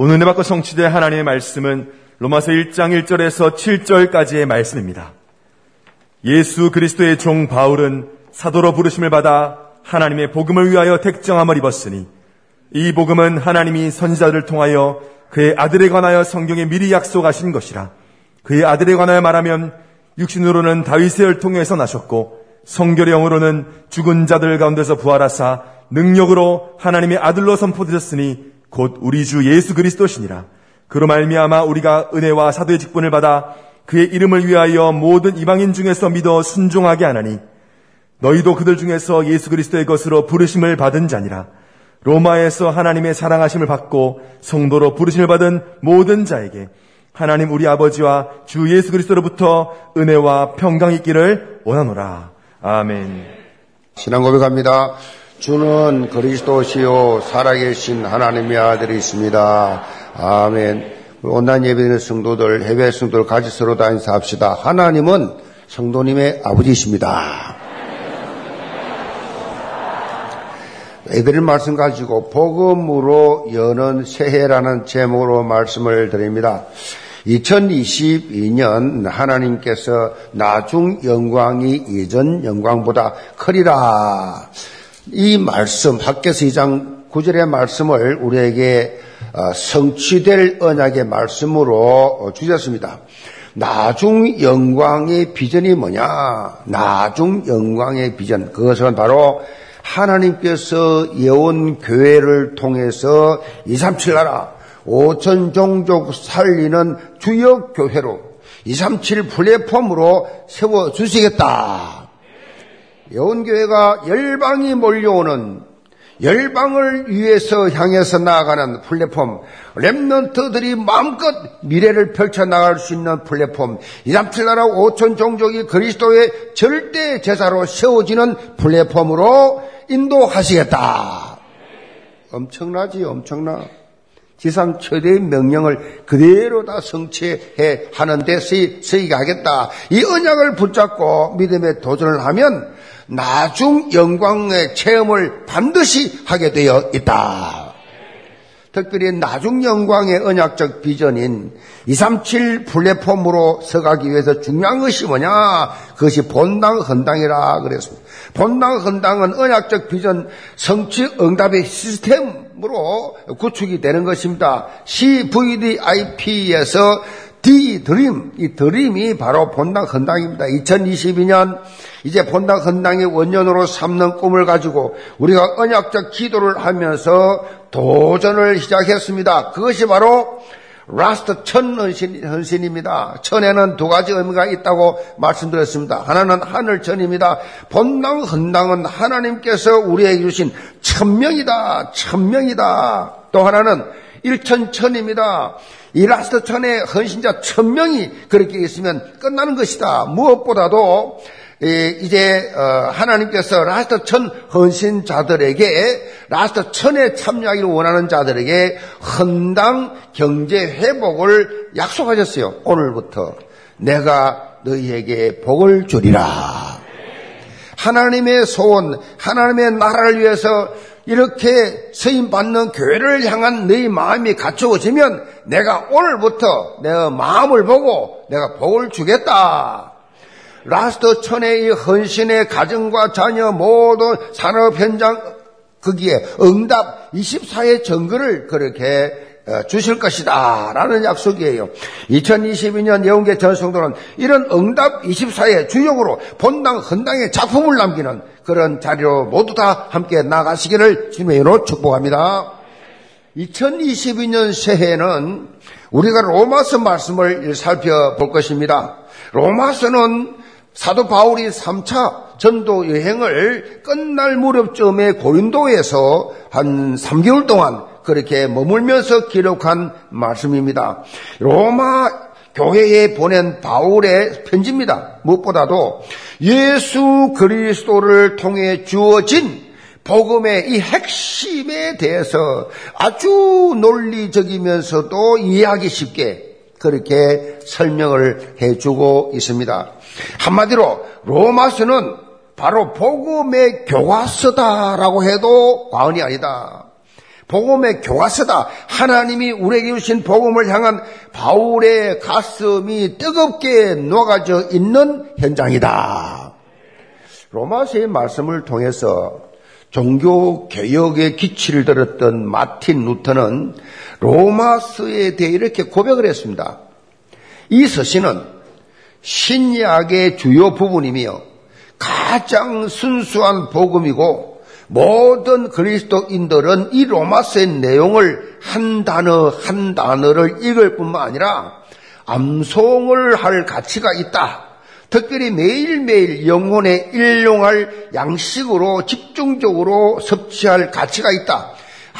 오늘 은혜 받고 성취된 하나님의 말씀은 로마서 1장 1절에서 7절까지의 말씀입니다. 예수 그리스도의 종 바울은 사도로 부르심을 받아 하나님의 복음을 위하여 택정함을 입었으니 이 복음은 하나님이 선지자들을 통하여 그의 아들에 관하여 성경에 미리 약속하신 것이라 그의 아들에 관하여 말하면 육신으로는 다윗의 혈통에서 나셨고 성결의 영으로는 죽은 자들 가운데서 부활하사 능력으로 하나님의 아들로 선포되셨으니 곧 우리 주 예수 그리스도시니라. 그로 말미암아 우리가 은혜와 사도의 직분을 받아 그의 이름을 위하여 모든 이방인 중에서 믿어 순종하게 하나니 너희도 그들 중에서 예수 그리스도의 것으로 부르심을 받은 자니라. 로마에서 하나님의 사랑하심을 받고 성도로 부르심을 받은 모든 자에게 하나님 우리 아버지와 주 예수 그리스도로부터 은혜와 평강이 있기를 원하노라. 아멘. 신앙 고백합니다. 주는 그리스도시요 살아계신 하나님의 아들이십니다. 아멘. 온난 예배드리는 성도들, 해외 성도들 같이 서로 다 인사합시다. 하나님은 성도님의 아버지이십니다. 예배를 말씀 가지고 복음으로 여는 새해라는 제목으로 말씀을 드립니다. 2022년 하나님께서 나중 영광이 예전 영광보다 크리라. 이 말씀 학계서 2장 9절의 말씀을 우리에게 어, 성취될 언약의 말씀으로 어, 주셨습니다. 나중 영광의 비전이 뭐냐? 나중 영광의 비전. 그것은 바로 하나님께서 예언 교회를 통해서 237 나라 5천 종족 살리는 주역 교회로 237 플랫폼으로 세워 주시겠다. 예언교회가 열방이 몰려오는 열방을 위해서 향해서 나아가는 플랫폼, 랩런트들이 마음껏 미래를 펼쳐나갈 수 있는 플랫폼, 237나라 5천 종족이 그리스도의 절대 제사로 세워지는 플랫폼으로 인도하시겠다. 엄청나지, 엄청나. 지상 최대의 명령을 그대로 다 성취해 하는데 서의가하겠다. 이 언약을 붙잡고 믿음에 도전을 하면 나중 영광의 체험을 반드시 하게 되어 있다. 특별히 나중 영광의 언약적 비전인 237 플랫폼으로 서가기 위해서 중요한 것이 뭐냐? 그것이 본당 헌당이라 그랬습니다. 본당 헌당은 언약적 비전 성취 응답의 시스템으로 구축이 되는 것입니다. CVDIP에서 D 드림, 이 드림이 바로 본당 헌당입니다. 2022년 이제 본당 헌당의 원년으로 삼는 꿈을 가지고 우리가 언약적 기도를 하면서 도전을 시작했습니다. 그것이 바로 last 천 헌신, 입니다 천에는 두 가지 의미가 있다고 말씀드렸습니다. 하나는 하늘 천입니다. 본당 헌당은 하나님께서 우리에게 주신 천명이다. 천명이다. 또 하나는 일천천입니다. 이 last 천의 헌신자 천명이 그렇게 있으면 끝나는 것이다. 무엇보다도 이제 어, 하나님께서 last 천 헌신자들에게 last 천에 참여하기를 원하는 자들에게 헌당 경제 회복을 약속하셨어요. 오늘부터 내가 너희에게 복을 주리라. 하나님의 소원, 하나님의 나라를 위해서 이렇게 쓰임 받는 교회를 향한 너희 마음이 갖추어지면 내가 오늘부터 내가 마음을 보고 내가 복을 주겠다. last 천의 이 헌신의 가정과 자녀 모든 산업 현장 거기에 응답 24의 증거를 그렇게 어, 주실 것이다. 라는 약속이에요. 2022년 예원교회 전성도는 이런 응답 24의 주역으로 본당 헌당의 작품을 남기는 그런 자리로 모두 다 함께 나가시기를 주님의 이름으로 축복합니다. 2022년 새해에는 우리가 로마서 말씀을 살펴볼 것입니다. 로마서는 사도 바울이 3차 전도 여행을 끝날 무렵쯤에 고린도에서 한 3개월 동안 그렇게 머물면서 기록한 말씀입니다. 로마 교회에 보낸 바울의 편지입니다. 무엇보다도 예수 그리스도를 통해 주어진 복음의 이 핵심에 대해서 아주 논리적이면서도 이해하기 쉽게 그렇게 설명을 해주고 있습니다. 한마디로 로마서는 바로 복음의 교과서다라고 해도 과언이 아니다. 복음의 교과서다. 하나님이 우리에게 주신 복음을 향한 바울의 가슴이 뜨겁게 녹아져 있는 현장이다. 로마서의 말씀을 통해서 종교 개혁의 기치를 들었던 마틴 루터는 로마서에 대해 이렇게 고백을 했습니다. 이 서신은 신약의 주요 부분이며 가장 순수한 복음이고 모든 그리스도인들은 이 로마서의 내용을 한 단어 한 단어를 읽을 뿐만 아니라 암송을 할 가치가 있다. 특별히 매일매일 영혼에 일용할 양식으로 집중적으로 섭취할 가치가 있다.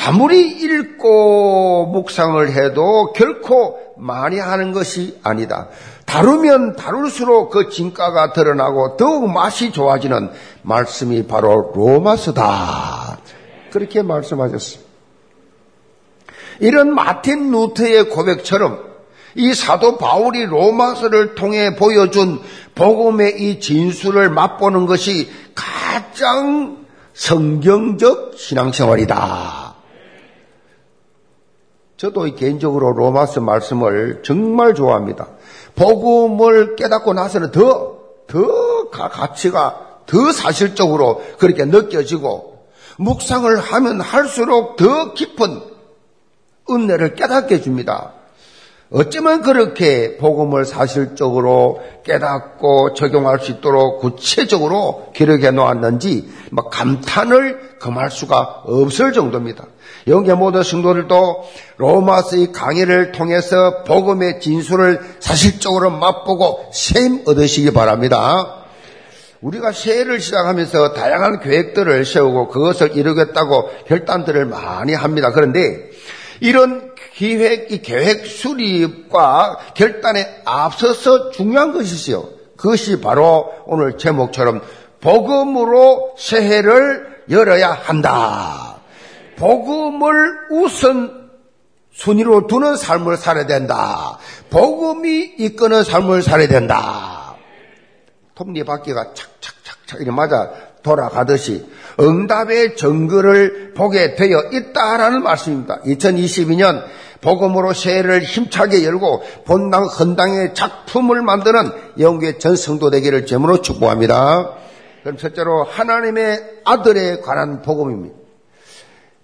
아무리 읽고 묵상을 해도 결코 많이 하는 것이 아니다. 다루면 다룰수록 그 진가가 드러나고 더욱 맛이 좋아지는 말씀이 바로 로마서다. 그렇게 말씀하셨습니다. 이런 마틴 루트의 고백처럼 이 사도 바울이 로마서를 통해 보여준 복음의 이 진수를 맛보는 것이 가장 성경적 신앙생활이다. 저도 개인적으로 로마서 말씀을 정말 좋아합니다. 복음을 깨닫고 나서는 더, 더 가치가 더 사실적으로 그렇게 느껴지고 묵상을 하면 할수록 더 깊은 은혜를 깨닫게 해줍니다. 어쩌면 그렇게 복음을 사실적으로 깨닫고 적용할 수 있도록 구체적으로 기록해 놓았는지 막 감탄을 금할 수가 없을 정도입니다. 영계 모든 성도들도 로마서의 강의를 통해서 복음의 진술을 사실적으로 맛보고 셈 얻으시기 바랍니다. 우리가 새해를 시작하면서 다양한 계획들을 세우고 그것을 이루겠다고 결단들을 많이 합니다. 그런데 이런 기획, 이 계획 수립과 결단에 앞서서 중요한 것이 있어요. 그것이 바로 오늘 제목처럼 복음으로 새해를 열어야 한다. 복음을 우선 순위로 두는 삶을 살아야 된다. 복음이 이끄는 삶을 살아야 된다. 톱니바퀴가 착착착착 이렇게 맞아 돌아가듯이 응답의 증거를 보게 되어 있다라는 말씀입니다. 2022년 복음으로 새해를 힘차게 열고 본당 헌당의 작품을 만드는 영계 전 성도 되기를 제물로 축복합니다. 그럼 첫째로 하나님의 아들에 관한 복음입니다.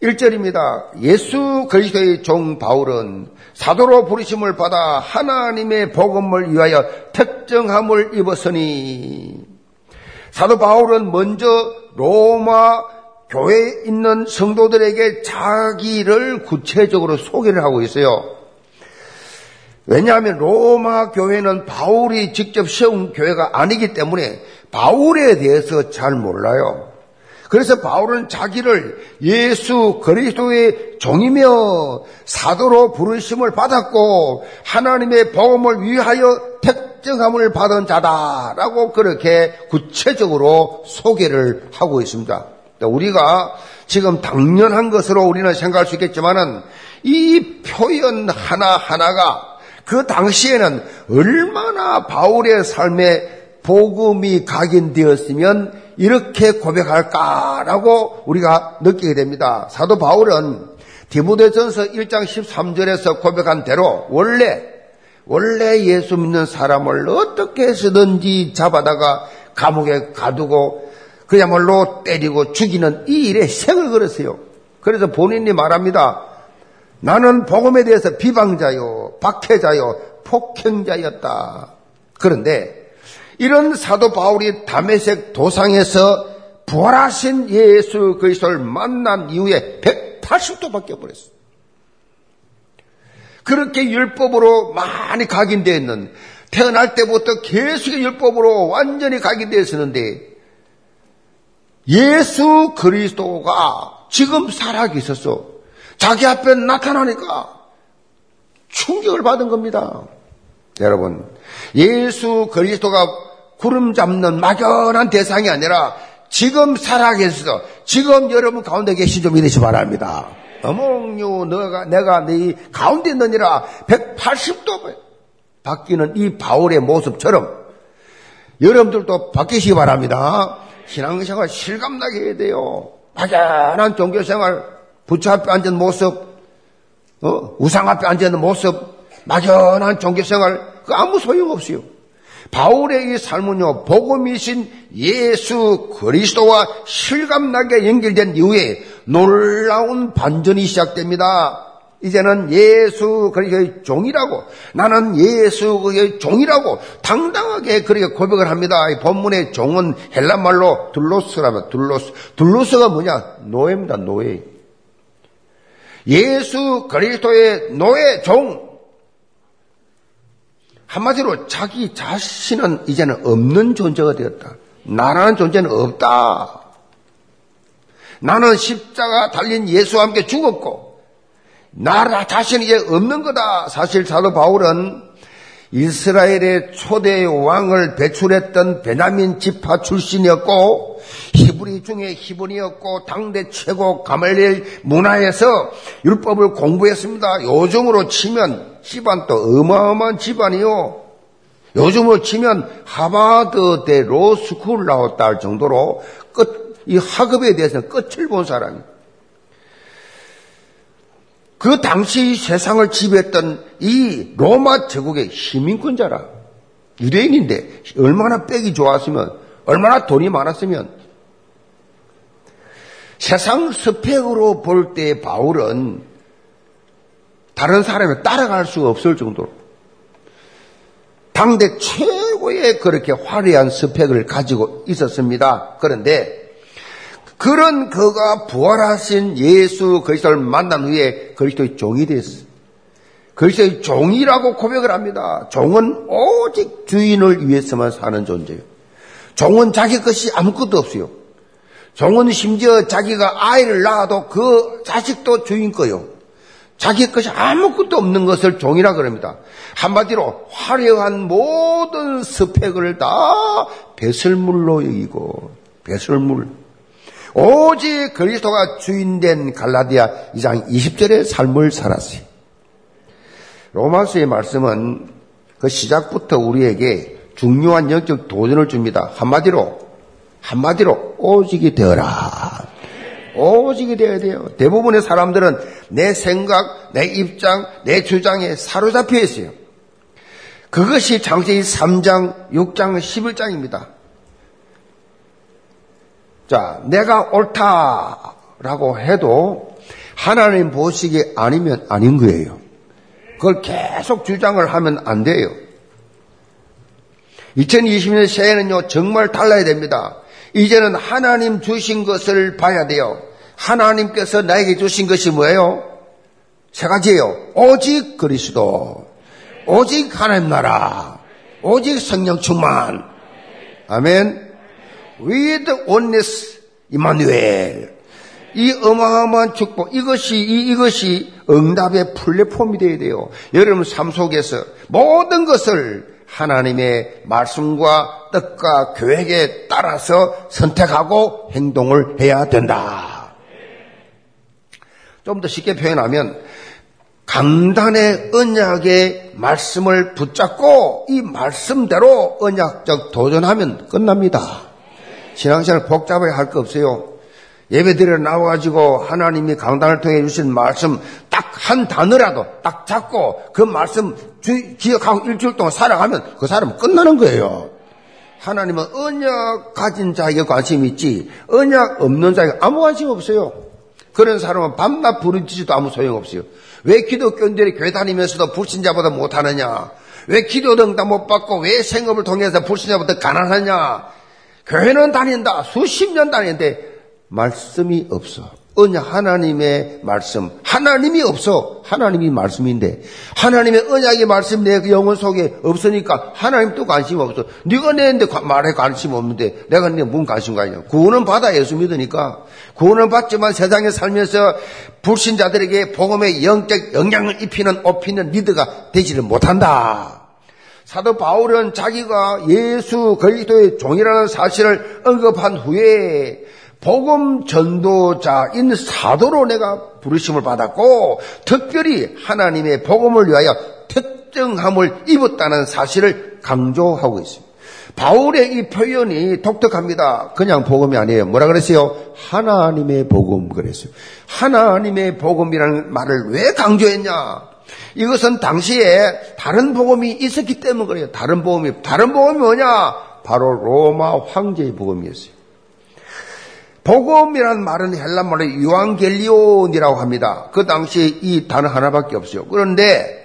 1절입니다. 예수 그리스도의 종 바울은 사도로 부르심을 받아 하나님의 복음을 위하여 특정함을 입었으니 사도 바울은 먼저 로마 교회에 있는 성도들에게 자기를 구체적으로 소개를 하고 있어요. 왜냐하면 로마 교회는 바울이 직접 세운 교회가 아니기 때문에 바울에 대해서 잘 몰라요. 그래서 바울은 자기를 예수 그리스도의 종이며 사도로 부르심을 받았고 하나님의 복음을 위하여 특정함을 받은 자다라고 그렇게 구체적으로 소개를 하고 있습니다. 우리가 지금 당연한 것으로 우리는 생각할 수 있겠지만은 이 표현 하나하나가 그 당시에는 얼마나 바울의 삶에 복음이 각인되었으면 이렇게 고백할까라고 우리가 느끼게 됩니다. 사도 바울은 디모데전서 1장 13절에서 고백한 대로 원래 원래 예수 믿는 사람을 어떻게 해서든지 잡아다가 감옥에 가두고 그야말로 때리고 죽이는 이 일에 생을 걸었어요. 그래서 본인이 말합니다. 나는 복음에 대해서 비방자요, 박해자요, 폭행자였다. 그런데 이런 사도 바울이 담에색 도상에서 부활하신 예수 그리스도를 만난 이후에 180도 바뀌어 버렸어. 그렇게 율법으로 많이 각인되어 있는 태어날 때부터 계속 율법으로 완전히 각인되어 있었는데 예수 그리스도가 지금 살아계셨어. 자기 앞에 나타나니까 충격을 받은 겁니다. 여러분, 예수 그리스도가 구름 잡는 막연한 대상이 아니라 지금 살아계셔서 지금 여러분 가운데 계신 좀 믿으시 바랍니다. 어몽요 너가 내가 네 가운데 있느니라 180도 바뀌는 이 바울의 모습처럼 여러분들도 바뀌시기 바랍니다. 신앙생활 실감나게 해야 돼요. 막연한 종교생활 부처 앞에 앉은 모습, 어? 우상 앞에 있는 모습, 막연한 종교생활, 그 아무 소용없어요. 바울의 이 삶은요, 복음이신 예수 그리스도와 실감나게 연결된 이후에 놀라운 반전이 시작됩니다. 이제는 예수 그리스도의 종이라고 나는 예수 그리스도의 종이라고 당당하게 그렇게 고백을 합니다. 이 본문의 종은 헬란 말로 둘로스라면 둘로스. 둘로스가 뭐냐? 노예입니다. 노예. 예수 그리스도의 노예 종. 한마디로 자기 자신은 이제는 없는 존재가 되었다. 나라는 존재는 없다. 나는 십자가 달린 예수와 함께 죽었고, 나 자신이 이제 없는 거다. 사실 사도 바울은 이스라엘의 초대 왕을 배출했던 베냐민 지파 출신이었고 히브리 중에 히브리였고 당대 최고 가말리엘 문화에서 율법을 공부했습니다. 요즘으로 치면 집안도 어마어마한 집안이요. 요즘으로 치면 하바드대 로스쿨 나왔다 할 정도로 끝, 이 학업에 대해서는 끝을 본 사람이에요. 그 당시 세상을 지배했던 이 로마 제국의 시민권자라. 유대인인데 얼마나 빽이 좋았으면, 얼마나 돈이 많았으면. 세상 스펙으로 볼 때 바울은 다른 사람을 따라갈 수가 없을 정도로 당대 최고의 그렇게 화려한 스펙을 가지고 있었습니다. 그런데 그런 그가 부활하신 예수 그리스도를 만난 후에 그리스도의 종이 됐어요. 그리스도의 종이라고 고백을 합니다. 종은 오직 주인을 위해서만 사는 존재예요. 종은 자기 것이 아무것도 없어요. 종은 심지어 자기가 아이를 낳아도 그 자식도 주인 거요. 자기 것이 아무것도 없는 것을 종이라 그럽니다. 한마디로 화려한 모든 스펙을 다 배설물로 여기고 배설물. 오직 그리스도가 주인된 갈라디아 2장 20절의 삶을 살았어요. 로마서의 말씀은 그 시작부터 우리에게 중요한 영적 도전을 줍니다. 한마디로, 한마디로 오직이 되어라. 오직이 되어야 돼요. 대부분의 사람들은 내 생각, 내 입장, 내 주장에 사로잡혀 있어요. 그것이 장세기 3장, 6장, 11장입니다. 자, 내가 옳다라고 해도 하나님 보시기에 아니면 아닌 거예요. 그걸 계속 주장을 하면 안 돼요. 2020년 새해는요, 정말 달라야 됩니다. 이제는 하나님 주신 것을 봐야 돼요. 하나님께서 나에게 주신 것이 뭐예요? 세 가지예요. 오직 그리스도, 오직 하나님 나라, 오직 성령 충만. 아멘. With oneness 이마누엘. 이 어마어마한 축복, 이것이, 이, 이것이 응답의 플랫폼이 되어야 돼요. 여러분 삶 속에서 모든 것을 하나님의 말씀과 뜻과 계획에 따라서 선택하고 행동을 해야 된다. 좀 더 쉽게 표현하면, 강단의 언약의 말씀을 붙잡고 이 말씀대로 언약적 도전하면 끝납니다. 신앙생활 복잡하게 할 거 없어요. 예배드리러 나와가지고 하나님이 강단을 통해 주신 말씀 딱 한 단어라도 딱 잡고 그 말씀 기억하고 일주일 동안 살아가면 그 사람은 끝나는 거예요. 하나님은 언약 가진 자에게 관심이 있지 언약 없는 자에게 아무 관심 없어요. 그런 사람은 밤낮 부르짖어도 아무 소용없어요. 왜 기독교인들이 교회 다니면서도 불신자보다 못하느냐? 왜 기도 등답 못 받고 왜 생업을 통해서 불신자보다 가난하냐? 교회는 다닌다. 수십 년 다니는데 말씀이 없어. 언약 하나님의 말씀. 하나님이 없어. 하나님이 말씀인데 하나님의 언약의 말씀 내 영혼 속에 없으니까 하나님 또 관심 없어. 네가 내는데 말에 관심 없는데 내가 네뭔 관심 가냐. 구원은 받아 예수 믿으니까 구원은 받지만 세상에 살면서 불신자들에게 복음의 영적 영향을 입히는 업히는 리더가 되지를 못한다. 사도 바울은 자기가 예수 그리스도의 종이라는 사실을 언급한 후에 복음 전도자인 사도로 내가 부르심을 받았고 특별히 하나님의 복음을 위하여 특정함을 입었다는 사실을 강조하고 있습니다. 바울의 이 표현이 독특합니다. 그냥 복음이 아니에요. 뭐라 그랬어요? 하나님의 복음 그랬어요. 하나님의 복음이라는 말을 왜 강조했냐? 이것은 당시에 다른 복음이 있었기 때문에 그래요. 다른 복음이 다른 복음이 뭐냐? 바로 로마 황제의 복음이었어요. 복음이란 말은 헬란말로 유앙겔리온이라고 합니다. 그 당시에 이 단어 하나밖에 없어요. 그런데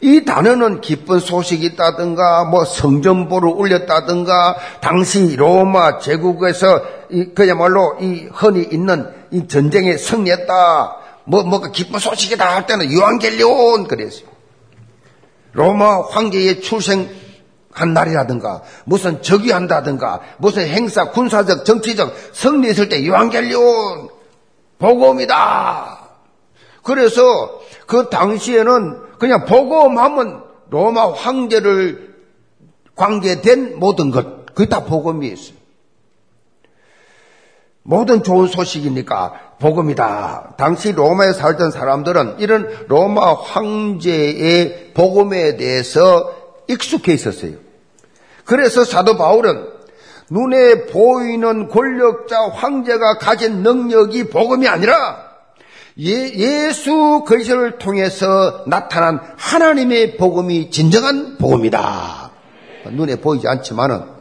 이 단어는 기쁜 소식이 있다든가 뭐 성전보를 올렸다든가 당시 로마 제국에서 그야말로 이 흔히 있는 이 전쟁에 승리했다 뭐 뭐가 기쁜 소식이다 할 때는 유앙겔리온 그랬어요. 로마 황제의 출생 한 날이라든가 무슨 적위한다든가 무슨 행사 군사적 정치적 승리했을 때 유앙겔리온 복음이다. 그래서 그 당시에는 그냥 복음하면 로마 황제를 관계된 모든 것, 그게 다 복음이 있어요. 모든 좋은 소식이니까 복음이다. 당시 로마에 살던 사람들은 이런 로마 황제의 복음에 대해서 익숙해 있었어요. 그래서 사도 바울은 눈에 보이는 권력자 황제가 가진 능력이 복음이 아니라 예, 수 그리스도를 통해서 나타난 하나님의 복음이 진정한 복음이다. 눈에 보이지 않지만은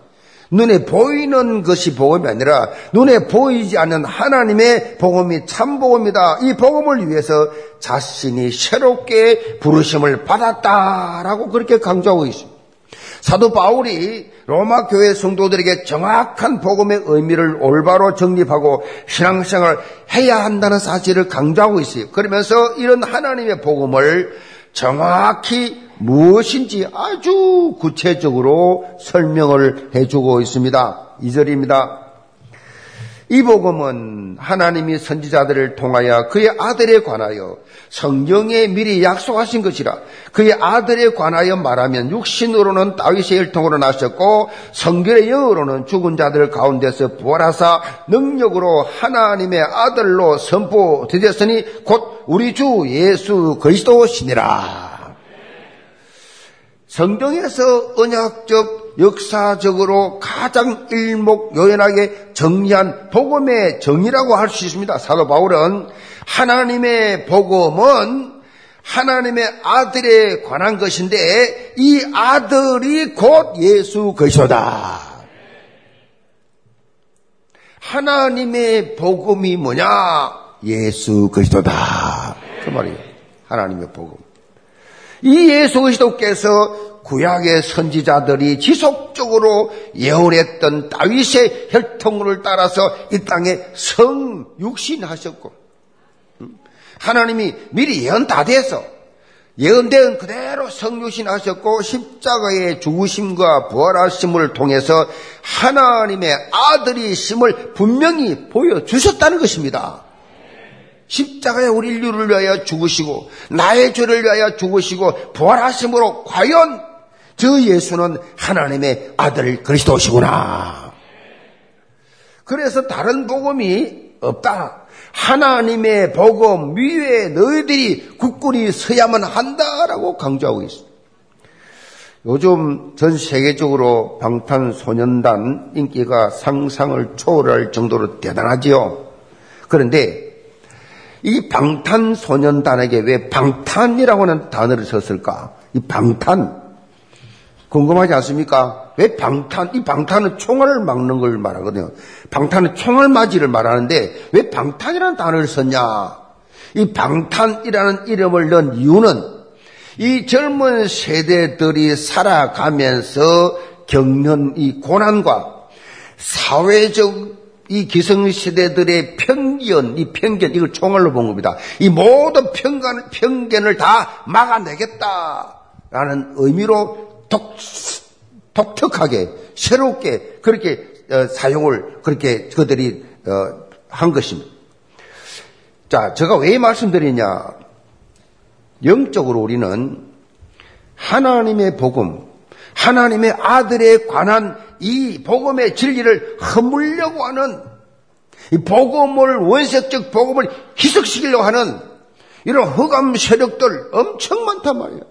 눈에 보이는 것이 복음이 아니라 눈에 보이지 않는 하나님의 복음이 참 복음이다. 이 복음을 위해서 자신이 새롭게 부르심을 받았다라고 그렇게 강조하고 있습니다. 사도 바울이 로마 교회 성도들에게 정확한 복음의 의미를 올바로 정립하고 신앙생활을 해야 한다는 사실을 강조하고 있어요. 그러면서 이런 하나님의 복음을 정확히 무엇인지 아주 구체적으로 설명을 해주고 있습니다. 2절입니다. 이 복음은 하나님이 선지자들을 통하여 그의 아들에 관하여 성경에 미리 약속하신 것이라 그의 아들에 관하여 말하면 육신으로는 다윗의 혈통으로 나셨고 성결의 영으로는 죽은 자들 가운데서 부활하사 능력으로 하나님의 아들로 선포되었으니 곧 우리 주 예수 그리스도시니라. 성경에서 언약적 역사적으로 가장 일목요연하게 정리한 복음의 정의라고 할 수 있습니다. 사도 바울은 하나님의 복음은 하나님의 아들에 관한 것인데 이 아들이 곧 예수 그리스도다. 하나님의 복음이 뭐냐? 예수 그리스도다. 그 말이에요. 하나님의 복음. 이 예수 그리스도께서 구약의 선지자들이 지속적으로 예언했던 다윗의 혈통을 따라서 이 땅에 성육신하셨고 음, 하나님이 미리 예언 다 돼서 예언된 그대로 성육신하셨고 십자가의 죽으심과 부활하심을 통해서 하나님의 아들이심을 분명히 보여주셨다는 것입니다. 십자가에 우리 인류를 위하여 죽으시고 나의 죄를 위하여 죽으시고 부활하심으로 과연 저 예수는 하나님의 아들 그리스도시구나. 그래서 다른 복음이 없다. 하나님의 복음 위에 너희들이 굳건히 서야만 한다라고 강조하고 있습니다. 요즘 전 세계적으로 방탄소년단 인기가 상상을 초월할 정도로 대단하지요. 그런데 이 방탄소년단에게 왜 방탄이라고 하는 단어를 썼을까? 이 방탄. 궁금하지 않습니까? 왜 방탄, 이 방탄은 총알을 막는 걸 말하거든요. 방탄은 총알 맞이를 말하는데 왜 방탄이라는 단어를 썼냐? 이 방탄이라는 이름을 넣은 이유는 이 젊은 세대들이 살아가면서 겪는 이 고난과 사회적 이 기성세대들의 편견, 이 편견, 이걸 총알로 본 겁니다. 이 모든 편견, 편견을 다 막아내겠다라는 의미로 독, 독특하게 새롭게 그렇게 어, 사용을 그렇게 그들이 어, 한 것입니다. 자, 제가 왜 말씀드리냐? 영적으로 우리는 하나님의 복음, 하나님의 아들에 관한 이 복음의 진리를 허물려고 하는 이 복음을 원색적 복음을 희석시키려고 하는 이런 흑암 세력들 엄청 많단 말이에요.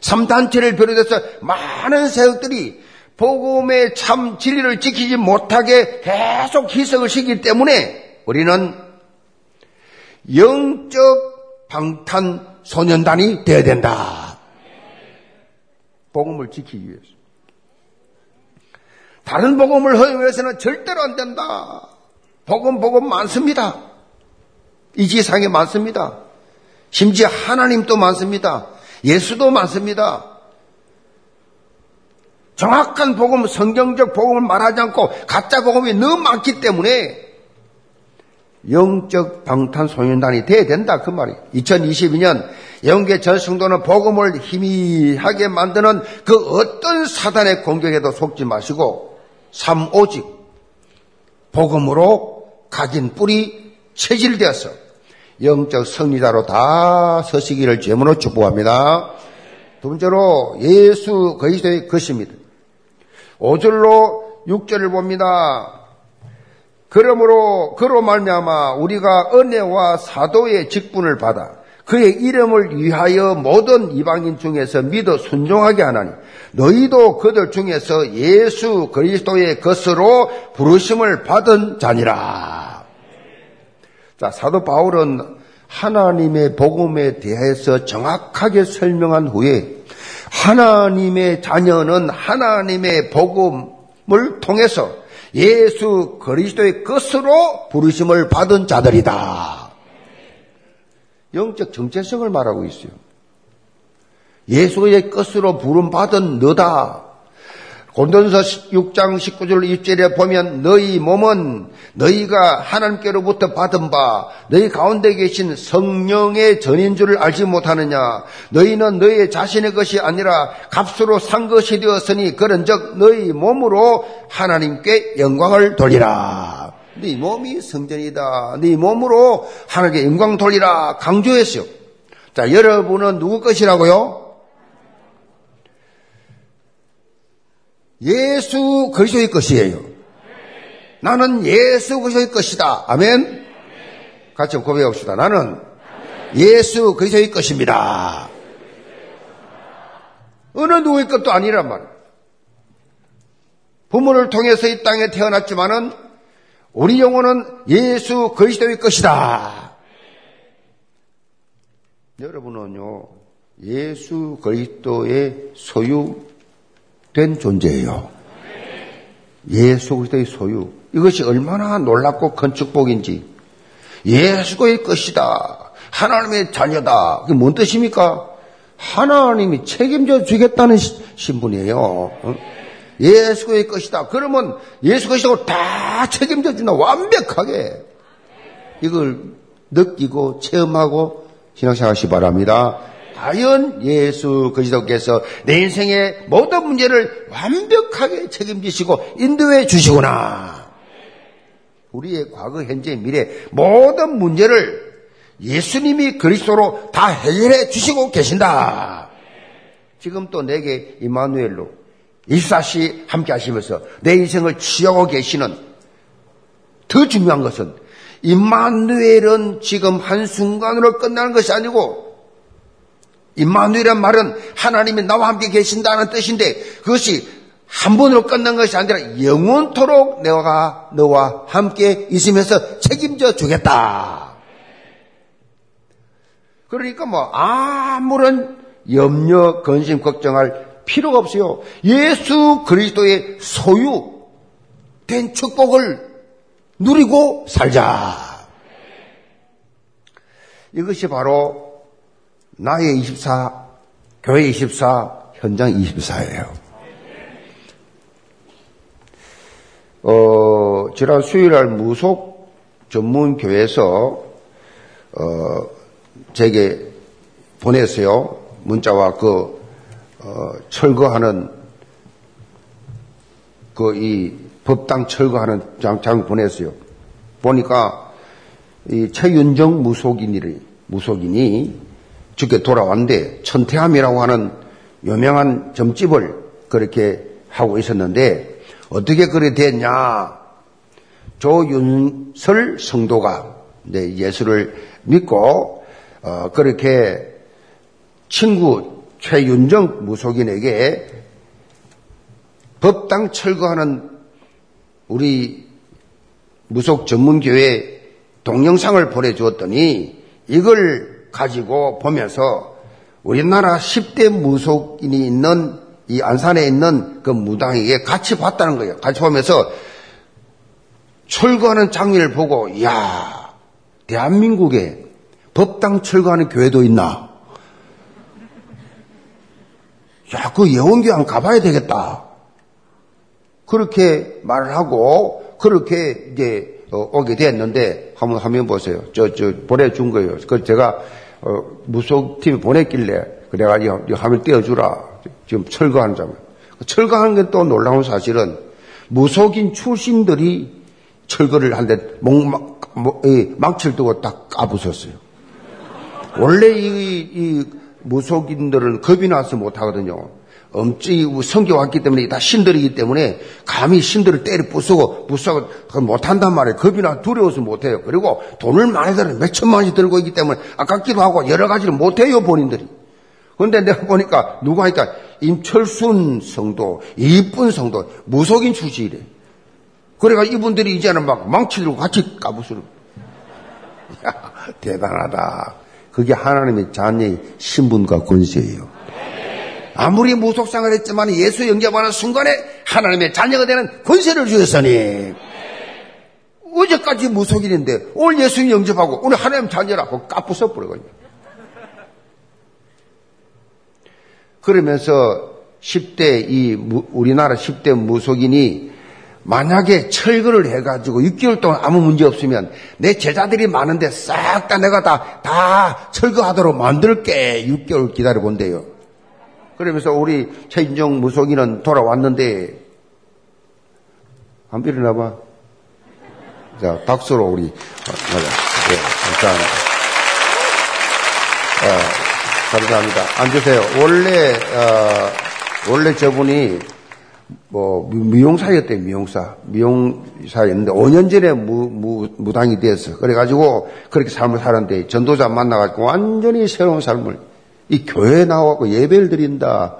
3단체를 비롯해서 많은 세력들이 복음의 참 진리를 지키지 못하게 계속 희석을 시키기 때문에 우리는 영적 방탄 소년단이 되어야 된다. 복음을 지키기 위해서. 다른 복음을 허용해서는 절대로 안 된다. 복음, 복음 많습니다. 이 지상에 많습니다. 심지어 하나님도 많습니다. 예수도 많습니다. 정확한 복음, 성경적 복음을 말하지 않고 가짜 복음이 너무 많기 때문에 영적 방탄소년단이 돼야 된다 그 말이에요. 2022년 영계 전 성도는 복음을 희미하게 만드는 그 어떤 사단의 공격에도 속지 마시고 삼 오직 복음으로 각인 뿌리 체질되어서 영적 승리자로 다 서시기를 제문으로 축복합니다. 두 번째로 예수 그리스도의 것입니다. 5절로 6절을 봅니다. 그러므로 그로 말미암아 우리가 은혜와 사도의 직분을 받아 그의 이름을 위하여 모든 이방인 중에서 믿어 순종하게 하나니 너희도 그들 중에서 예수 그리스도의 것으로 부르심을 받은 자니라. 자, 사도 바울은 하나님의 복음에 대해서 정확하게 설명한 후에 하나님의 자녀는 하나님의 복음을 통해서 예수 그리스도의 것으로 부르심을 받은 자들이다. 영적 정체성을 말하고 있어요. 예수의 것으로 부름 받은 너다. 곤돈서 6장 19절 2절에 보면 너희 몸은 너희가 하나님께로부터 받은 바 너희 가운데 계신 성령의 전인 줄을 알지 못하느냐? 너희는 너희 자신의 것이 아니라 값으로 산 것이 되었으니 그런즉 너희 몸으로 하나님께 영광을 돌리라. 네 몸이 성전이다. 네 몸으로 하나님께 영광 돌리라. 강조했어요. 자 여러분은 누구 것이라고요? 예수 그리스도의 것이에요. 나는 예수 그리스도의 것이다. 아멘. 같이 고백합시다. 나는 예수 그리스도의 것입니다. 어느 누구의 것도 아니란 말이에요. 부모를 통해서 이 땅에 태어났지만은 우리 영혼은 예수 그리스도의 것이다. 여러분은요, 예수 그리스도의 소유 된 존재예요. 예수 그리스도의 소유. 이것이 얼마나 놀랍고 큰 축복인지. 예수의 것이다. 하나님의 자녀다. 그게 뭔 뜻입니까? 하나님이 책임져 주겠다는 신분이에요. 어? 예수의 것이다. 그러면 예수 것이라고 다 책임져 준다. 완벽하게. 이걸 느끼고 체험하고 신앙생활 하시 바랍니다. 과연 예수 그리스도께서 내 인생의 모든 문제를 완벽하게 책임지시고 인도해 주시구나. 우리의 과거, 현재, 미래 모든 문제를 예수님이 그리스도로 다 해결해 주시고 계신다. 지금 또 내게 이마누엘로 24시 함께 하시면서 내 인생을 치유하고 계시는 더 중요한 것은 임마누엘은 지금 한순간으로 끝나는 것이 아니고 임마누이란 말은 하나님이 나와 함께 계신다는 뜻인데 그것이 한 번으로 끝난 것이 아니라 영원토록 내가 너와 함께 있으면서 책임져 주겠다. 그러니까 뭐 아무런 염려, 근심, 걱정할 필요가 없어요. 예수 그리스도의 소유된 축복을 누리고 살자. 이것이 바로 나의 24, 교회 24, 현장 24예요. 어, 지난 수요일날 무속 전문 교회에서 어, 제게 보냈어요. 문자와 그 어, 철거하는 그 이 법당 철거하는 장 장 보냈어요. 보니까 이 최윤정 무속인이 무속인이 죽게 돌아왔는데 천태함이라고 하는 유명한 점집을 그렇게 하고 있었는데 어떻게 그래 됐냐? 조윤설 성도가 예수를 믿고 어, 그렇게 친구 최윤정 무속인에게 법당 철거하는 우리 무속 전문교회 동영상을 보내주었더니 이걸 가지고 보면서 우리나라 10대 무속인이 있는 이 안산에 있는 그 무당에게 같이 봤다는 거예요. 같이 보면서 철거하는 장면을 보고, 이야, 대한민국에 법당 철거하는 교회도 있나? 야, 그 예원교 한번 가봐야 되겠다. 그렇게 말을 하고, 그렇게 이제 어, 오게 됐는데, 한번 화면 보세요. 저, 저, 보내준 거예요. 그 제가, 어, 무속팀에 보냈길래, 그래가지고, 이 화면 띄워주라. 지금 철거하는 장면. 철거하는 게 또 놀라운 사실은, 무속인 출신들이 철거를 하는데, 목, 목, 망치를 두고 딱 까부쉈어요. 원래 이, 이 무속인들은 겁이 나서 못하거든요. 엄청이 성겨왔기 때문에 다 신들이기 때문에 감히 신들을 때려 부수고 부수고 못한단 말이에요. 겁이 나 두려워서 못해요. 그리고 돈을 많이 들어 몇 천만 원씩 들고 있기 때문에 아깝기도 하고 여러 가지를 못해요 본인들이. 그런데 내가 보니까 누가 하니까 임철순 성도, 이쁜 성도, 무속인 출신이래. 그래가 이분들이 이제는 막 망치 들고 같이 까부수는. 대단하다. 그게 하나님의 자녀의 신분과 권세예요. 아무리 무속상을 했지만 예수 영접하는 순간에 하나님의 자녀가 되는 권세를 주셨으니 어제까지 무속인인데 오늘 예수 영접하고 오늘 하나님 자녀라고 까부숴 버려거든요. 그러면서 10대 이 우리나라 10대 무속인이 만약에 철거를 해가지고 6개월 동안 아무 문제 없으면 내 제자들이 많은데 싹 다 내가 다, 다 철거하도록 만들게 6개월 기다려 본대요. 그러면서 우리 최인정 무속인은 돌아왔는데, 한번 일어나봐. 자, 박수로 우리, 맞아. 네, 감사합니다. 어, 감사합니다. 앉으세요. 원래, 어, 원래 저분이 뭐 미용사였대요, 미용사. 미용사였는데 5년 전에 무, 무, 무당이 됐어. 그래가지고 그렇게 삶을 살았는데 전도자 만나가지고 완전히 새로운 삶을 이 교회에 나와갖고 예배를 드린다.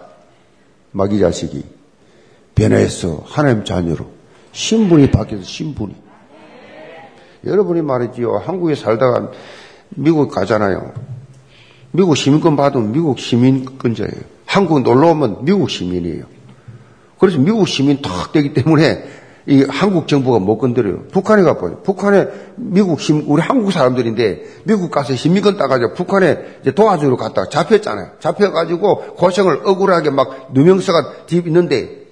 마귀 자식이 변해서 하나님 자녀로 신분이 바뀌어서 신분이. 여러분이 말이지요. 한국에 살다가 미국 가잖아요. 미국 시민권 받으면 미국 시민권자예요. 한국 놀러 오면 미국 시민이에요. 그래서 미국 시민 탁 되기 때문에 이 한국 정부가 못 건드려요. 북한에 가봐요. 북한에 미국 시민, 우리 한국 사람들인데 미국 가서 시민권 따가지고 북한에 이제 도와주러 갔다가 잡혔잖아요. 잡혀가지고 고생을 억울하게 막 누명서가 뒤 있는데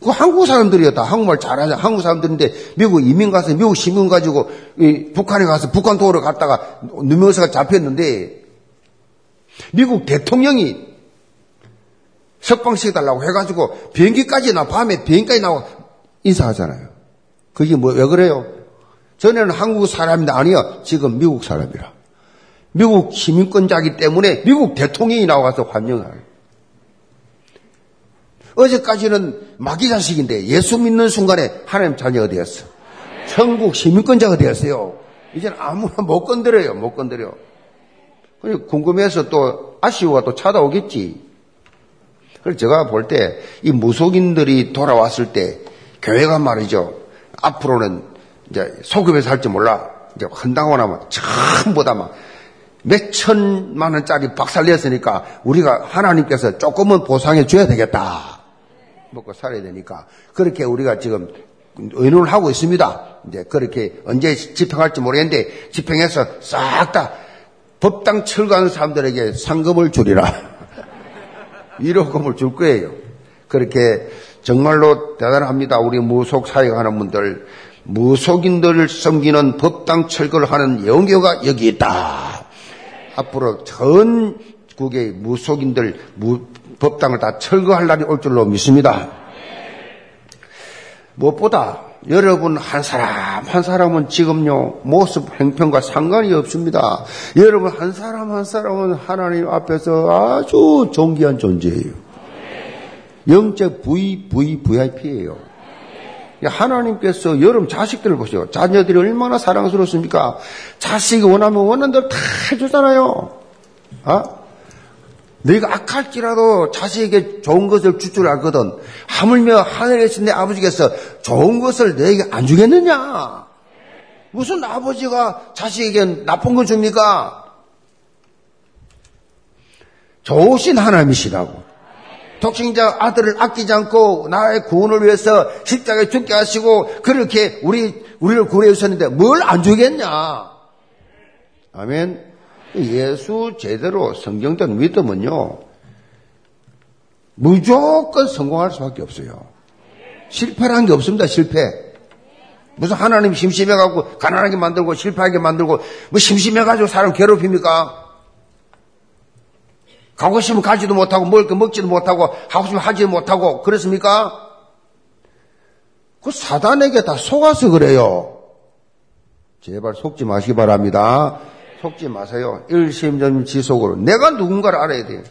그 한국 사람들이었다. 한국말 잘하자. 한국 사람들인데 미국 이민 가서 미국 시민 가지고 이 북한에 가서 북한 도우러 갔다가 누명서가 잡혔는데 미국 대통령이 석방시켜달라고 해가지고 비행기까지 나 밤에 비행기까지 나와 인사하잖아요. 그게 뭐 왜 그래요? 전에는 한국 사람인데 아니야. 지금 미국 사람이라. 미국 시민권자기 때문에 미국 대통령이 나와서 환영을. 어제까지는 마귀 자식인데 예수 믿는 순간에 하나님 자녀가 되었어. 천국 시민권자가 되었어요. 이제는 아무나 못 건드려요. 못 건드려. 궁금해서 또 아쉬워가 또 찾아오겠지. 그래서 제가 볼 때 이 무속인들이 돌아왔을 때 교회가 말이죠. 앞으로는 이제 소급해서 할지 몰라. 이제 헌당하고 나면 전부 다막 몇천만 원짜리 박살냈으니까 우리가 하나님께서 조금은 보상해 줘야 되겠다. 먹고 살아야 되니까. 그렇게 우리가 지금 의논을 하고 있습니다. 이제 그렇게 언제 집행할지 모르겠는데 집행해서 싹 다 법당 철거하는 사람들에게 상금을 주리라. 위로금을 줄 거예요. 그렇게 정말로 대단합니다. 우리 무속 사역 하는 분들, 무속인들을 섬기는 법당 철거를 하는 영교가 여기 있다. 앞으로 전 국의 무속인들 무, 법당을 다 철거할 날이 올 줄로 믿습니다. 무엇보다 여러분 한 사람 한 사람은 지금요 모습 행편과 상관이 없습니다. 여러분 한 사람 한 사람은 하나님 앞에서 아주 존귀한 존재예요. 영적 V V VIP예요. 하나님께서 여러분 자식들을 보세요. 자녀들이 얼마나 사랑스럽습니까? 자식이 원하면 원하는 대로 다 해주잖아요. 아? 너희가 악할지라도 자식에게 좋은 것을 줄 줄 알거든. 하물며 하늘에 계신 내 아버지께서 좋은 것을 너에게 안 주겠느냐? 무슨 아버지가 자식에게 나쁜 걸 줍니까? 좋으신 하나님이시라고. 독생자 아들을 아끼지 않고 나의 구원을 위해서 십자가에 죽게 하시고 그렇게 우리 우리를 구해 주셨는데 뭘 안 주겠냐? 아멘. 예수 제대로 성경대로 믿으면요. 무조건 성공할 수밖에 없어요. 실패라는 게 없습니다, 실패. 무슨 하나님 심심해가지고 가난하게 만들고 실패하게 만들고 뭐 심심해가지고 사람 괴롭힙니까? 가고 싶으면 가지도 못하고 먹을 거 먹지도 못하고 하고 싶으면 하지도 못하고 그렇습니까? 그 사단에게 다 속아서 그래요. 제발 속지 마시기 바랍니다. 속지 마세요. 일심전 지속으로. 내가 누군가를 알아야 돼요.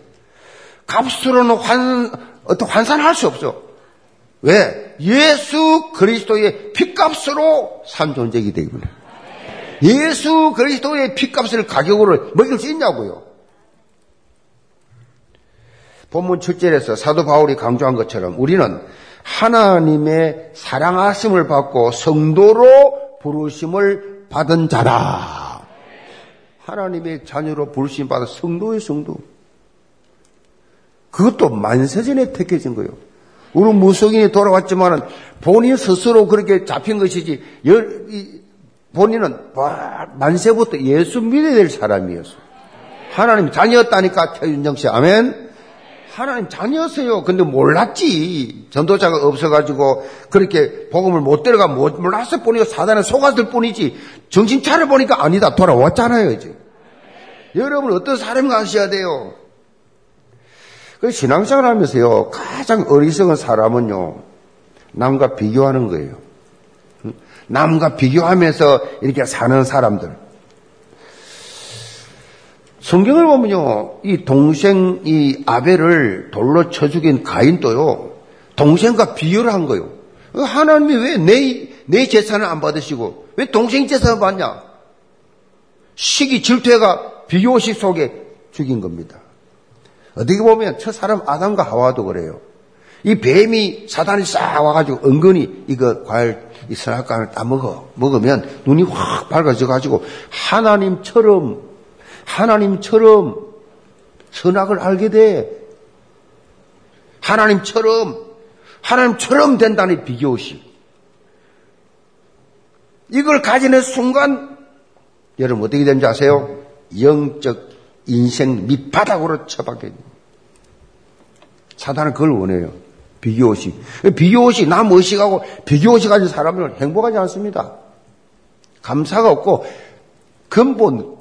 값으로는 환, 어떤 환산할 수 없어. 왜? 예수 그리스도의 핏값으로 산 존재이기 때문에. 예수 그리스도의 핏값을 가격으로 먹일 수 있냐고요. 본문 7절에서 사도 바울이 강조한 것처럼 우리는 하나님의 사랑하심을 받고 성도로 부르심을 받은 자다. 하나님의 자녀로 부르심 받은 성도의 성도. 그것도 만세전에 택해진 거예요. 우리 무속인이 돌아왔지만은 본인 스스로 그렇게 잡힌 것이지, 본인은 만세부터 예수 믿어야 될 사람이었어. 하나님 자녀였다니까, 태윤정 씨. 아멘. 하나님 자녀였어요. 근데 몰랐지. 전도자가 없어가지고 그렇게 복음을 못 들어가 못 몰랐을 뿐이고 사단에 속았을 뿐이지. 정신 차려 보니까 아니다. 돌아왔잖아요, 이제. 여러분 어떤 사람이 가셔야 돼요? 그 신앙생활 하면서요, 가장 어리석은 사람은요, 남과 비교하는 거예요. 남과 비교하면서 이렇게 사는 사람들. 성경을 보면요, 이 동생, 이 아벨을 돌로 쳐 죽인 가인도요, 동생과 비교를 한 거예요. 하나님이 왜 내, 내 재산을 안 받으시고, 왜 동생 재산을 받냐? 시기 질투가 비교식 속에 죽인 겁니다. 어떻게 보면 첫 사람 아담과 하와도 그래요. 이 뱀이 사단이 싹 와가지고 은근히 이거 과일 이 선악과를 다 먹어 먹으면 눈이 확 밝아져 가지고 하나님처럼 하나님처럼 선악을 알게 돼. 하나님처럼 하나님처럼 된다는 비교식. 이걸 가지는 순간 여러분 어떻게 된지 아세요? 영적 인생 밑바닥으로 처박혀 사단은 그걸 원해요. 비교의식. 비교의식, 남 의식하고 비교의식 가진 사람은 행복하지 않습니다. 감사가 없고 근본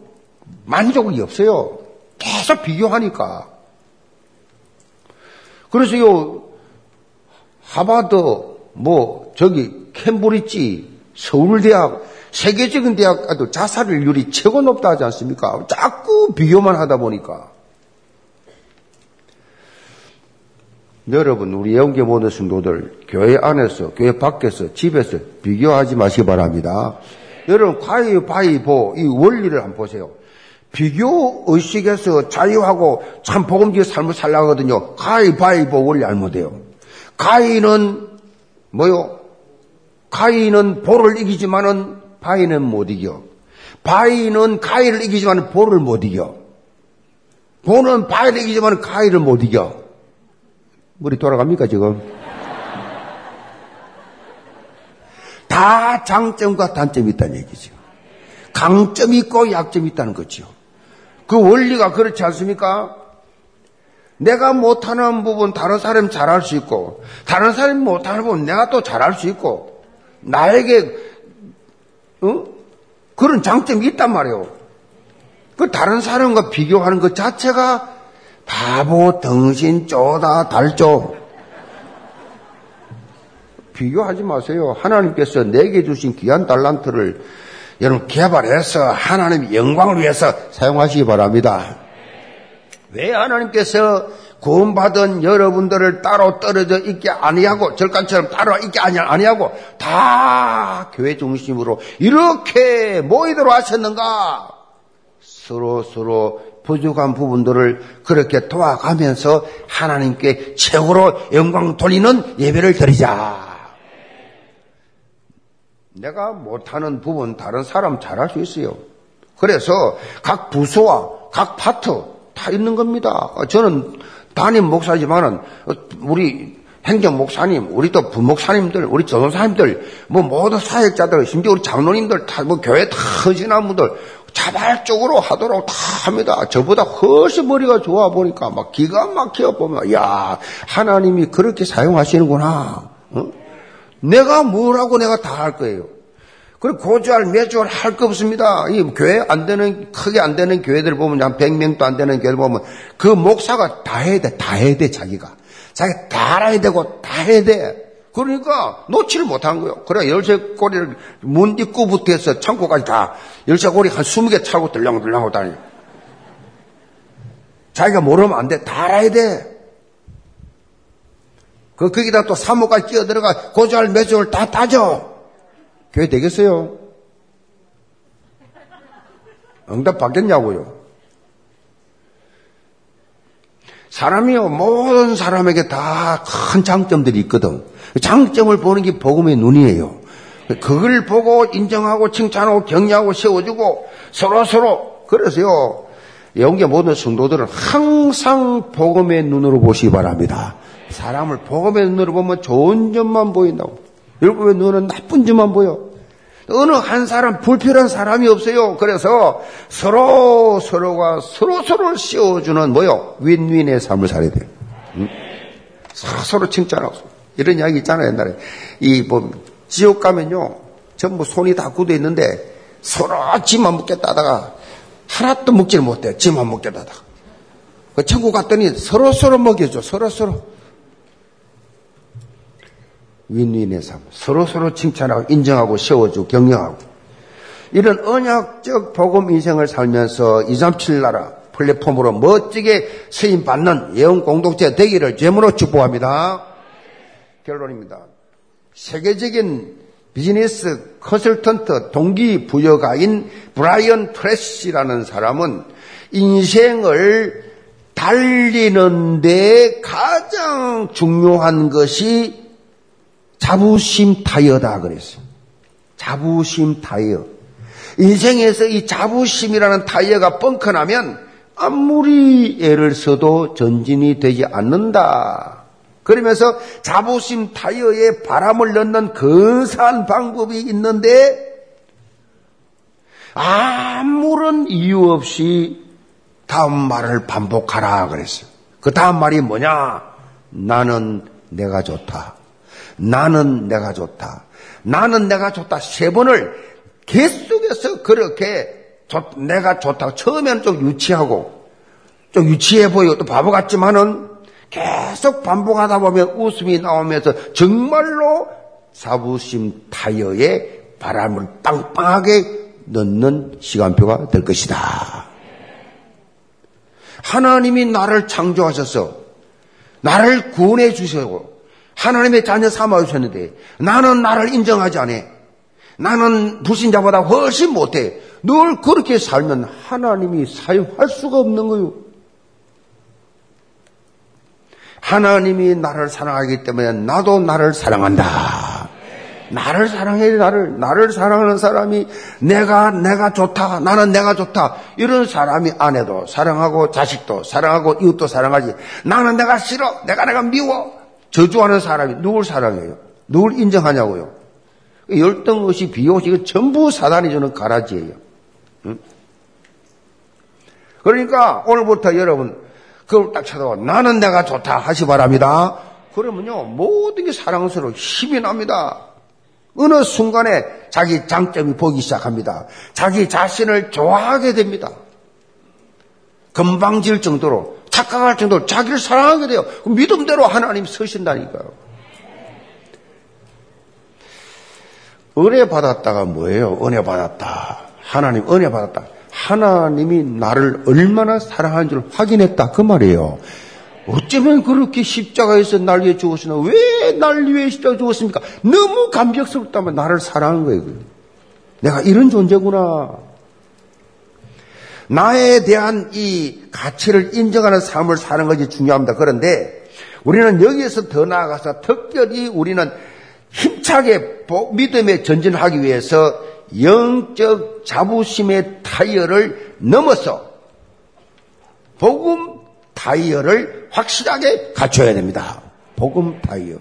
만족이 없어요. 계속 비교하니까. 그래서 요 하바드 뭐 저기 캠브리지 서울대학 세계적인 대학 가도 자살률이 최고 높다 하지 않습니까? 자꾸 비교만 하다 보니까. 여러분, 우리 영계 모든 성도들, 교회 안에서, 교회 밖에서, 집에서 비교하지 마시기 바랍니다. 여러분, 가위바위보, 이 원리를 한번 보세요. 비교 의식에서 자유하고 참 복음지의 삶을 살라거든요. 가위바위보 원리 알면 돼요. 가위는 뭐요? 가위는 볼을 이기지만은 바위는 못 이겨. 바위는 가위를 이기지만 볼을 못 이겨. 볼은 바위를 이기지만 가위를 못 이겨. 물이 돌아갑니까, 지금? 다 장점과 단점이 있다는 얘기죠. 강점이 있고 약점이 있다는 거죠. 그 원리가 그렇지 않습니까? 내가 못하는 부분 다른 사람이 잘할 수 있고, 다른 사람이 못하는 부분 내가 또 잘할 수 있고, 나에게 어? 그런 장점이 있단 말이에요. 그 다른 사람과 비교하는 것 자체가 바보, 덩신, 쪼다, 달조. 비교하지 마세요. 하나님께서 내게 주신 귀한 달란트를 여러분 개발해서 하나님 영광을 위해서 사용하시기 바랍니다. 왜 하나님께서 구원받은 여러분들을 따로 떨어져 있게 아니하고 절간처럼 따로 있게 아니하고 다 교회 중심으로 이렇게 모이도록 하셨는가? 서로 서로 부족한 부분들을 그렇게 도와가면서 하나님께 최고로 영광 돌리는 예배를 드리자. 내가 못하는 부분 다른 사람 잘할 수 있어요. 그래서 각 부서와 각 파트 다 있는 겁니다. 저는 담임 목사지만은 우리 행정 목사님, 우리 또 부목사님들, 우리 전도사님들, 뭐 모든 사역자들, 심지어 우리 장로님들, 다 뭐 교회 다 헌신한 분들 자발적으로 하도록 다 합니다. 저보다 훨씬 머리가 좋아 보니까 막 기가 막혀 보면, 야 하나님이 그렇게 사용하시는구나. 어? 내가 뭐라고 내가 다 할 거예요. 그리고 고주할 매주할 할 거 없습니다. 이 교회 안 되는, 크게 안 되는 교회들 보면 한 100명도 안 되는 교회를 보면 그 목사가 다 해야 돼. 다 해야 돼, 자기가. 자기 다 알아야 되고 다 해야 돼. 그러니까 놓지를 못한 거예요. 그래 열쇠 고리를 문 입구부터 해서 창고까지 다 열쇠 고리 한 20개 차고 들랑들랑 하고 다녀. 자기가 모르면 안 돼. 다 알아야 돼. 그, 거기다 또 사모까지 끼어 들어가 고주할 매주를 다 따져. 교회 되겠어요? 응답 받겠냐고요? 사람이요, 모든 사람에게 다 큰 장점들이 있거든. 장점을 보는 게 복음의 눈이에요. 그걸 보고 인정하고 칭찬하고 격려하고 세워주고 서로 서로 그래서요. 영계 모든 성도들은 항상 복음의 눈으로 보시기 바랍니다. 사람을 복음의 눈으로 보면 좋은 점만 보인다고. 여러분의 눈은 나쁜 점만 보여. 어느 한 사람 불필요한 사람이 없어요. 그래서 서로 서로가 서로 서로를 씌워주는 뭐요? 윈윈의 삶을 살아야 돼요. 응? 서로 서로 칭찬하고 이런 이야기 있잖아요. 옛날에 이뭐 지옥 가면요 전부 손이 다 굳어 있는데 서로 지만 먹겠다 하다가 하나도 먹지를 못해. 지만 먹겠다 하다가 그 천국 갔더니 서로 서로 먹여줘. 서로 서로. 윈윈의 삶. 서로 서로 칭찬하고 인정하고 세워주고 격려하고. 이런 언약적 복음 인생을 살면서 237 나라 플랫폼으로 멋지게 쓰임 받는 예언 공동체 되기를 제물로 축복합니다. 결론입니다. 세계적인 비즈니스 컨설턴트 동기 부여가인 브라이언 트레시라는 사람은 인생을 달리는데 가장 중요한 것이 자부심 타이어다 그랬어요. 자부심 타이어. 인생에서 이 자부심이라는 타이어가 뻥커나면 아무리 애를 써도 전진이 되지 않는다. 그러면서 자부심 타이어에 바람을 넣는 근사한 방법이 있는데 아무런 이유 없이 다음 말을 반복하라 그랬어요. 그 다음 말이 뭐냐? 나는 내가 좋다. 나는 내가 좋다. 나는 내가 좋다. 세 번을 계속해서 그렇게 내가 좋다. 처음에는 좀 유치하고 좀 유치해 보이고 또 바보 같지만은 계속 반복하다 보면 웃음이 나오면서 정말로 사부심 타이어에 바람을 빵빵하게 넣는 시간표가 될 것이다. 하나님이 나를 창조하셔서 나를 구원해 주시고 하나님의 자녀 삼아 주셨는데 나는 나를 인정하지 않아. 나는 불신자보다 훨씬 못해. 늘 그렇게 살면 하나님이 사용할 수가 없는 거요. 하나님이 나를 사랑하기 때문에 나도 나를 사랑한다. 나를 사랑해, 나를. 나를 사랑하는 사람이 내가, 내가 좋다. 나는 내가 좋다. 이런 사람이 아내도 사랑하고 자식도 사랑하고 이웃도 사랑하지. 나는 내가 싫어. 내가 내가 미워. 저주하는 사람이 누굴 사랑해요? 누굴 인정하냐고요? 열등 의식, 비호식, 이거 전부 사단이 주는 가라지예요. 응? 그러니까 오늘부터 여러분, 그걸 딱 쳐다봐. 나는 내가 좋다 하시 바랍니다. 그러면요, 모든 게 사랑스러워 힘이 납니다. 어느 순간에 자기 장점이 보기 시작합니다. 자기 자신을 좋아하게 됩니다. 금방 질 정도로 착각할 정도로 자기를 사랑하게 돼요. 믿음대로 하나님 서신다니까요. 은혜 받았다가 뭐예요? 은혜 받았다. 하나님 은혜 받았다. 하나님이 나를 얼마나 사랑하는 줄 확인했다. 그 말이에요. 어쩌면 그렇게 십자가에서 날 위해 죽었으나 왜 날 위해 십자가 죽었습니까? 너무 감격스럽다면 나를 사랑한 거예요. 내가 이런 존재구나. 나에 대한 이 가치를 인정하는 삶을 사는 것이 중요합니다. 그런데 우리는 여기에서 더 나아가서 특별히 우리는 힘차게 믿음에 전진하기 위해서 영적 자부심의 타이어를 넘어서 복음 타이어를 확실하게 갖춰야 됩니다. 복음 타이어.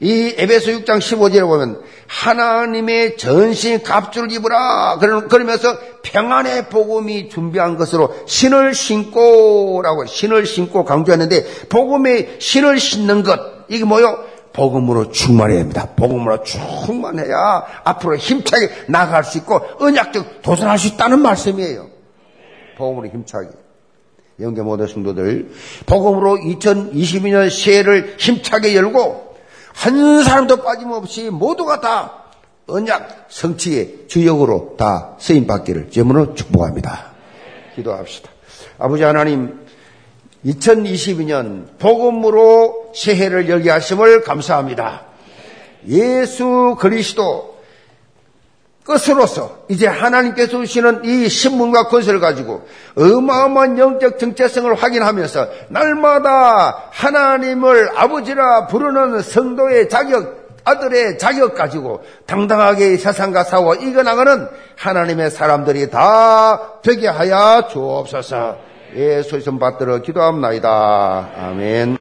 이 에베소 6장 15절에 보면 하나님의 전신 갑주를 입으라 그러면서 평안의 복음이 준비한 것으로 신을 신고라고 신을 신고 강조했는데 복음의 신을 신는 것 이게 뭐요? 복음으로 충만해야 됩니다. 복음으로 충만해야 앞으로 힘차게 나아갈 수 있고 언약적 도전할 수 있다는 말씀이에요. 복음으로 힘차게. 영계 모든 성도들 복음으로 2022년 새해를 힘차게 열고 한 사람도 빠짐없이 모두가 다 언약 성취의 주역으로 다 쓰임 받기를 제문으로 축복합니다. 기도합시다. 아버지 하나님 2022년 복음으로 새해를 열게 하심을 감사합니다. 예수 그리스도 끝으로서 이제 하나님께서 주시는 이 신문과 권세를 가지고 어마어마한 영적 정체성을 확인하면서 날마다 하나님을 아버지라 부르는 성도의 자격, 아들의 자격 가지고 당당하게 세상과 싸워 이겨나가는 하나님의 사람들이 다 되게 하여 주옵소서. 예수의 손 받들어 기도합니다. 아멘.